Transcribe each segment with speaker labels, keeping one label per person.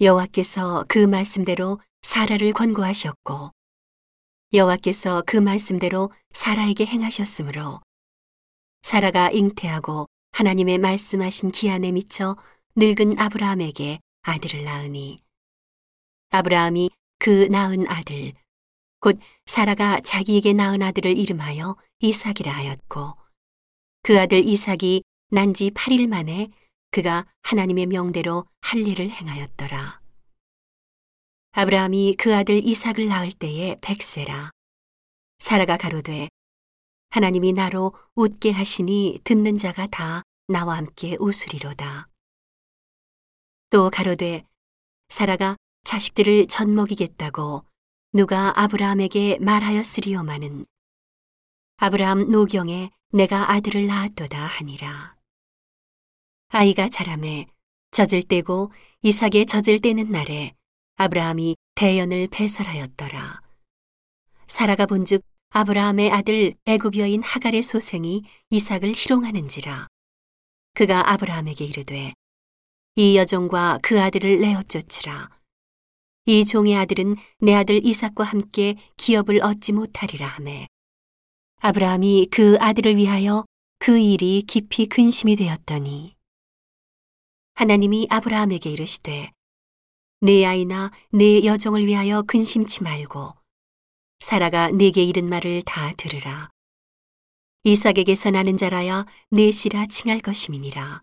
Speaker 1: 여호와께서 그 말씀대로 사라를 권고하셨고 여호와께서 그 말씀대로 사라에게 행하셨으므로 사라가 잉태하고 하나님의 말씀하신 기한에 미쳐 늙은 아브라함에게 아들을 낳으니 아브라함이 그 낳은 아들 곧 사라가 자기에게 낳은 아들을 이름하여 이삭이라 하였고 그 아들 이삭이 난 지 8일 만에 그가 하나님의 명대로 할례를 행하였더라. 아브라함이 그 아들 이삭을 낳을 때에 백세라. 사라가 가로되 하나님이 나로 웃게 하시니 듣는 자가 다 나와 함께 웃으리로다. 또 가로되 사라가 자식들을 젖먹이겠다고 누가 아브라함에게 말하였으리오마는 아브라함 노경에 내가 아들을 낳았도다 하니라. 아이가 자라매 젖을 떼고 이삭의 젖을 떼는 날에 아브라함이 대연을 배설하였더라. 사라가 본즉 아브라함의 아들 애굽 여인 하갈의 소생이 이삭을 희롱하는지라. 그가 아브라함에게 이르되 이 여종과 그 아들을 내어 쫓으라. 이 종의 아들은 내 아들 이삭과 함께 기업을 얻지 못하리라 하매 아브라함이 그 아들을 위하여 그 일이 깊이 근심이 되었더니 하나님이 아브라함에게 이르시되 내 아이나 내 여종을 위하여 근심치 말고 사라가 내게 이른 말을 다 들으라 이삭에게서 나는 자라야 넷이라 칭할 것임이니라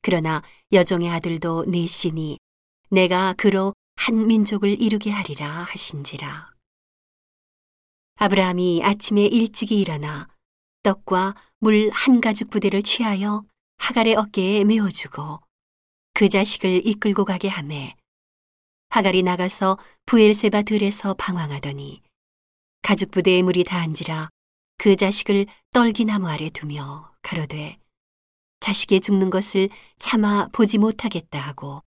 Speaker 1: 그러나 여종의 아들도 넷이니 내가 그로 한 민족을 이루게 하리라 하신지라. 아브라함이 아침에 일찍이 일어나 떡과 물 한 가죽 부대를 취하여 하갈의 어깨에 메어주고 그 자식을 이끌고 가게 하매 하갈이 나가서 부엘세바 들에서 방황하더니 가죽 부대에 물이 다한지라 그 자식을 떨기나무 아래 두며 가로되 자식이 죽는 것을 차마 보지 못하겠다 하고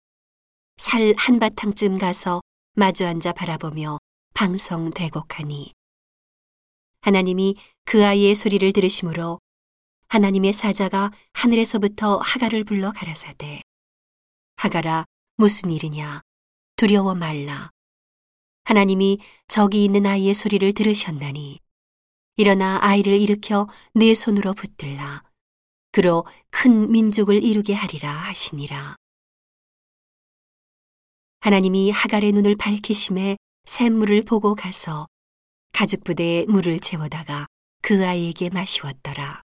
Speaker 1: 살 한바탕쯤 가서 마주 앉아 바라보며 방성 대곡하니 하나님이 그 아이의 소리를 들으심으로 하나님의 사자가 하늘에서부터 하가를 불러 가라사대. 하가라 무슨 일이냐? 두려워 말라. 하나님이 저기 있는 아이의 소리를 들으셨나니. 일어나 아이를 일으켜 내 손으로 붙들라. 그로 큰 민족을 이루게 하리라 하시니라. 하나님이 하갈의 눈을 밝히심에 샘물을 보고 가서 가죽 부대에 물을 채워다가 그 아이에게 마시웠더라.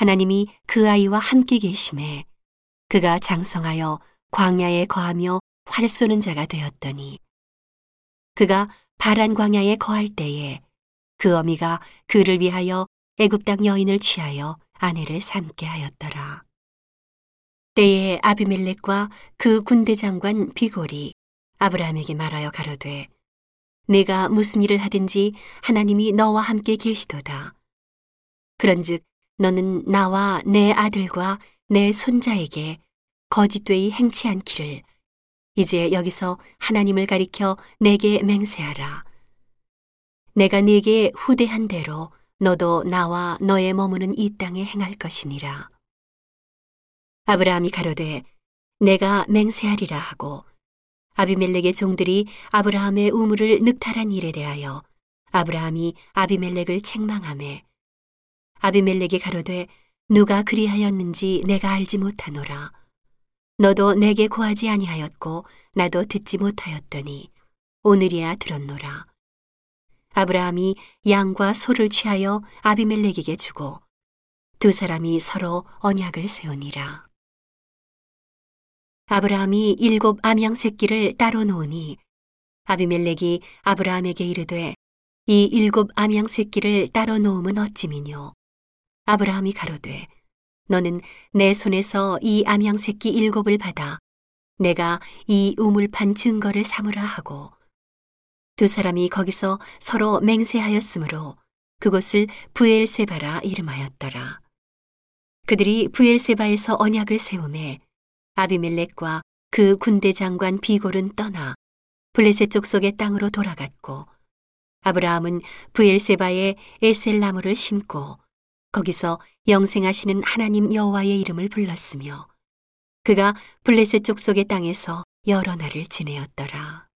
Speaker 1: 하나님이 그 아이와 함께 계심에 그가 장성하여 광야에 거하며 활 쏘는 자가 되었더니 그가 바란 광야에 거할 때에 그 어미가 그를 위하여 애굽 땅 여인을 취하여 아내를 삼게 하였더라. 때에 아비멜렉과 그 군대 장관 비골이 아브라함에게 말하여 가로되 내가 무슨 일을 하든지 하나님이 너와 함께 계시도다. 그런즉 너는 나와 내 아들과 내 손자에게 거짓되이 행치 않기를 이제 여기서 하나님을 가리켜 내게 맹세하라. 내가 네게 후대한 대로 너도 나와 너의 머무는 이 땅에 행할 것이니라. 아브라함이 가로되 내가 맹세하리라 하고 아비멜렉의 종들이 아브라함의 우물을 늑탈한 일에 대하여 아브라함이 아비멜렉을 책망하매 아비멜렉이 가로되 누가 그리하였는지 내가 알지 못하노라. 너도 내게 고하지 아니하였고 나도 듣지 못하였더니 오늘이야 들었노라. 아브라함이 양과 소를 취하여 아비멜렉에게 주고 두 사람이 서로 언약을 세우니라. 아브라함이 일곱 암양 새끼를 따로 놓으니 아비멜렉이 아브라함에게 이르되 이 일곱 암양 새끼를 따로 놓음은 어찜이뇨 아브라함이 가로되 너는 내 손에서 이 암양 새끼 일곱을 받아 내가 이 우물 판 증거를 삼으라 하고 두 사람이 거기서 서로 맹세하였으므로 그곳을 부엘세바라 이름하였더라. 그들이 부엘세바에서 언약을 세우매 아비멜렉과 그 군대 장관 비골은 떠나 블레셋 족속의 땅으로 돌아갔고 아브라함은 부엘세바에 에셀나무를 심고 거기서 영생하시는 하나님 여호와의 이름을 불렀으며 그가 블레셋 족속의 땅에서 여러 날을 지내었더라.